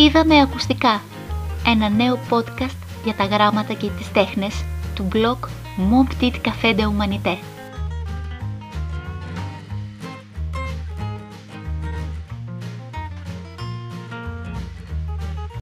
Είδαμε ακουστικά, ένα νέο podcast για τα γράμματα και τις τέχνες του blog Mon Petit Café de Humanité.